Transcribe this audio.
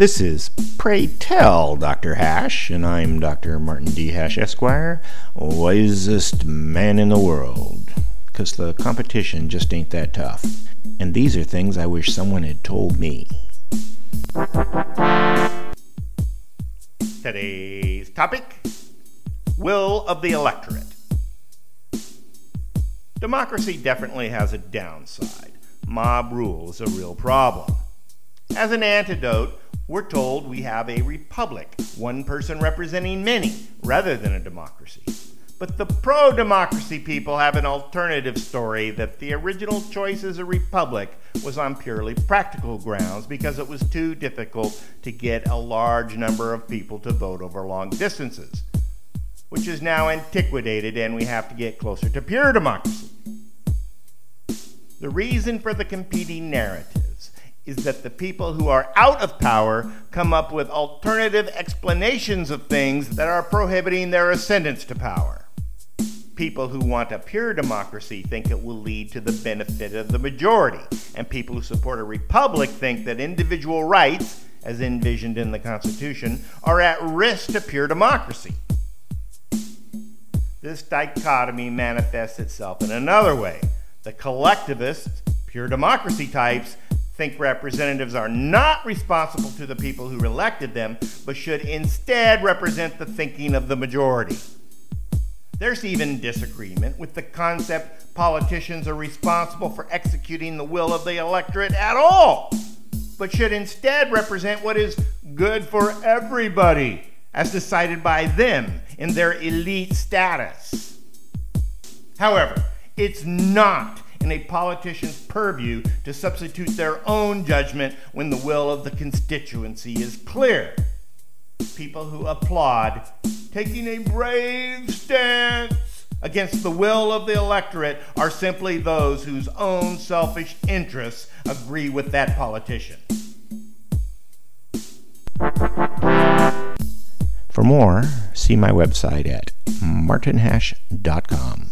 This is Pray Tell Dr. Hash, and I'm Dr. Martin D. Hash, Esquire, wisest man in the world. Because the competition just ain't that tough. And these are things I wish someone had told me. Today's topic Will of the Electorate. Democracy definitely has a downside. Mob rule is a real problem. As an antidote, we're told we have a republic, one person representing many, rather than a democracy. But the pro democracy people have an alternative story that the original choice as a republic was on purely practical grounds because it was too difficult to get a large number of people to vote over long distances which is now antiquated and we have to get closer to pure democracy. The reason for the competing narratives is that the people who are out of power come up with alternative explanations of things that are prohibiting their ascendance to power. People who want a pure democracy think it will lead to the benefit of the majority, and people who support a republic think that individual rights, as envisioned in the Constitution, are at risk to pure democracy. This dichotomy manifests itself in another way. The collectivists, pure democracy types, think representatives are not responsible to the people who elected them, but should instead represent the thinking of the majority. There's even disagreement with the concept politicians are responsible for executing the will of the electorate at all, but should instead represent what is good for everybody as decided by them in their elite status. However, it's not in a politician's purview to substitute their own judgment when the will of the constituency is clear. People who applaud taking a brave stance against the will of the electorate are simply those whose own selfish interests agree with that politician. For more, see my website at martinhash.com.